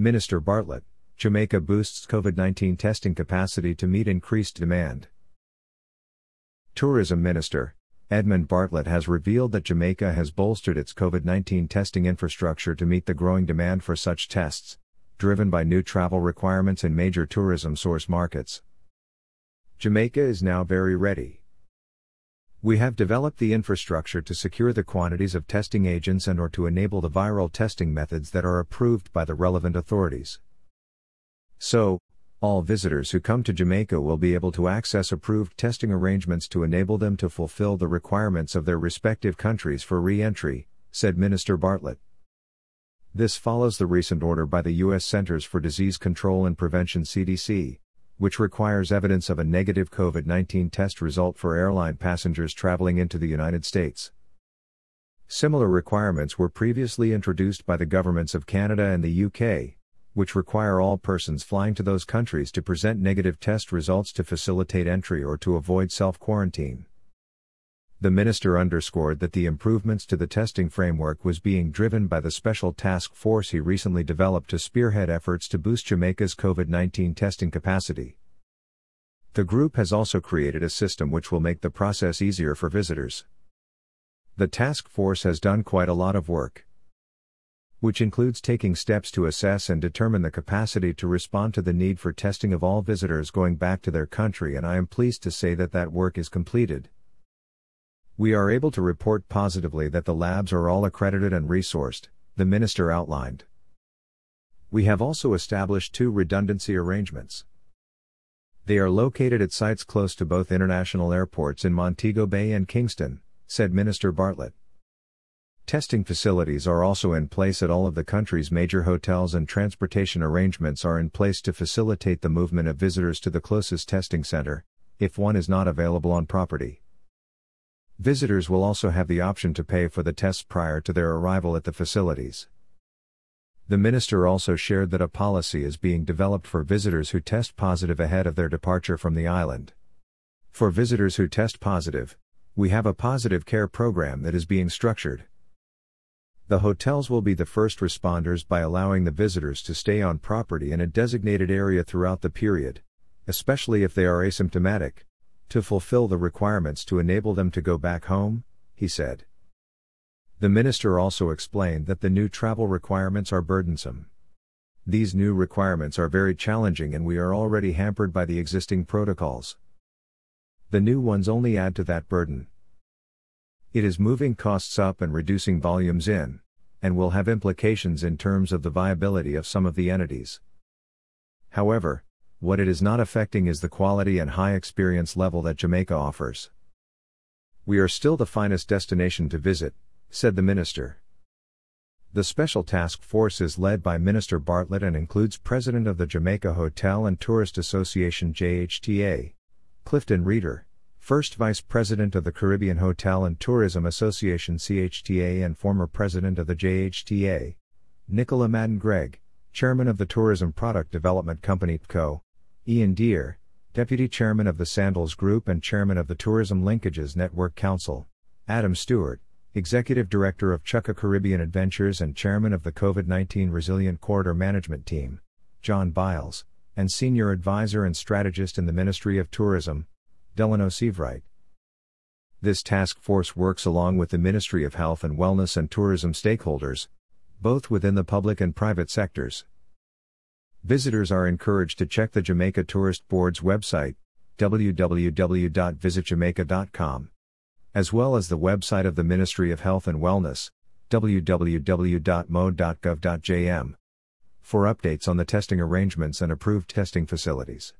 Minister Bartlett, Jamaica boosts COVID 19 testing capacity to meet increased demand. Tourism Minister, Edmund Bartlett has revealed that Jamaica has bolstered its COVID 19 testing infrastructure to meet the growing demand for such tests, driven by new travel requirements in major tourism source markets. Jamaica is now very ready. We have developed the infrastructure to secure the quantities of testing agents and or to enable the viral testing methods that are approved by the relevant authorities. So, all visitors who come to Jamaica will be able to access approved testing arrangements to enable them to fulfill the requirements of their respective countries for re-entry, said Minister Bartlett. This follows the recent order by the U.S. Centers for Disease Control and Prevention CDC, which requires evidence of a negative COVID 19 test result for airline passengers traveling into the United States. Similar requirements were previously introduced by the governments of Canada and the UK, which require all persons flying to those countries to present negative test results to facilitate entry or to avoid self quarantine. The minister underscored that the improvements to the testing framework was being driven by the special task force he recently developed to spearhead efforts to boost Jamaica's COVID 19 testing capacity. The group has also created a system which will make the process easier for visitors. The task force has done quite a lot of work which includes taking steps to assess and determine the capacity to respond to the need for testing of all visitors going back to their country, and I am pleased to say that that work is completed. We are able to report positively that the labs are all accredited and resourced, the minister outlined. We have also established two redundancy arrangements. They are located at sites close to both international airports in Montego Bay and Kingston, said Minister Bartlett. Testing facilities are also in place at all of the country's major hotels and transportation arrangements are in place to facilitate the movement of visitors to the closest testing center, if one is not available on property. Visitors will also have the option to pay for the tests prior to their arrival at the facilities. The minister also shared that a policy is being developed for visitors who test positive ahead of their departure from the island. For visitors who test positive, we have a positive care program that is being structured. The hotels will be the first responders by allowing the visitors to stay on property in a designated area throughout the period, especially if they are asymptomatic, to fulfill the requirements to enable them to go back home, he said. The minister also explained that the new travel requirements are burdensome. These new requirements are very challenging and we are already hampered by the existing protocols. The new ones only add to that burden. It is moving costs up and reducing volumes in, and will have implications in terms of the viability of some of the entities. However, what it is not affecting is the quality and high experience level that Jamaica offers. We are still the finest destination to visit, said the minister. The Special Task Force is led by Minister Bartlett and includes President of the Jamaica Hotel and Tourist Association JHTA, Clifton Reader, First Vice President of the Caribbean Hotel and Tourism Association CHTA and former President of the JHTA, Nicola Madden Greig, Chairman of the Tourism Product Development Company PCO, Ian Dear, Deputy Chairman of the Sandals Group and Chairman of the Tourism Linkages Network Council, Adam Stewart, Executive Director of Chukka Caribbean Adventures and Chairman of the COVID 19 Resilient Corridor Management Team, John Byles, and Senior Advisor and Strategist in the Ministry of Tourism, Delano Seiveright. This task force works along with the Ministry of Health and Wellness and tourism stakeholders, both within the public and private sectors. Visitors are encouraged to check the Jamaica Tourist Board's website, www.visitjamaica.com, as well as the website of the Ministry of Health and Wellness, www.mo.gov.jm, for updates on the testing arrangements and approved testing facilities.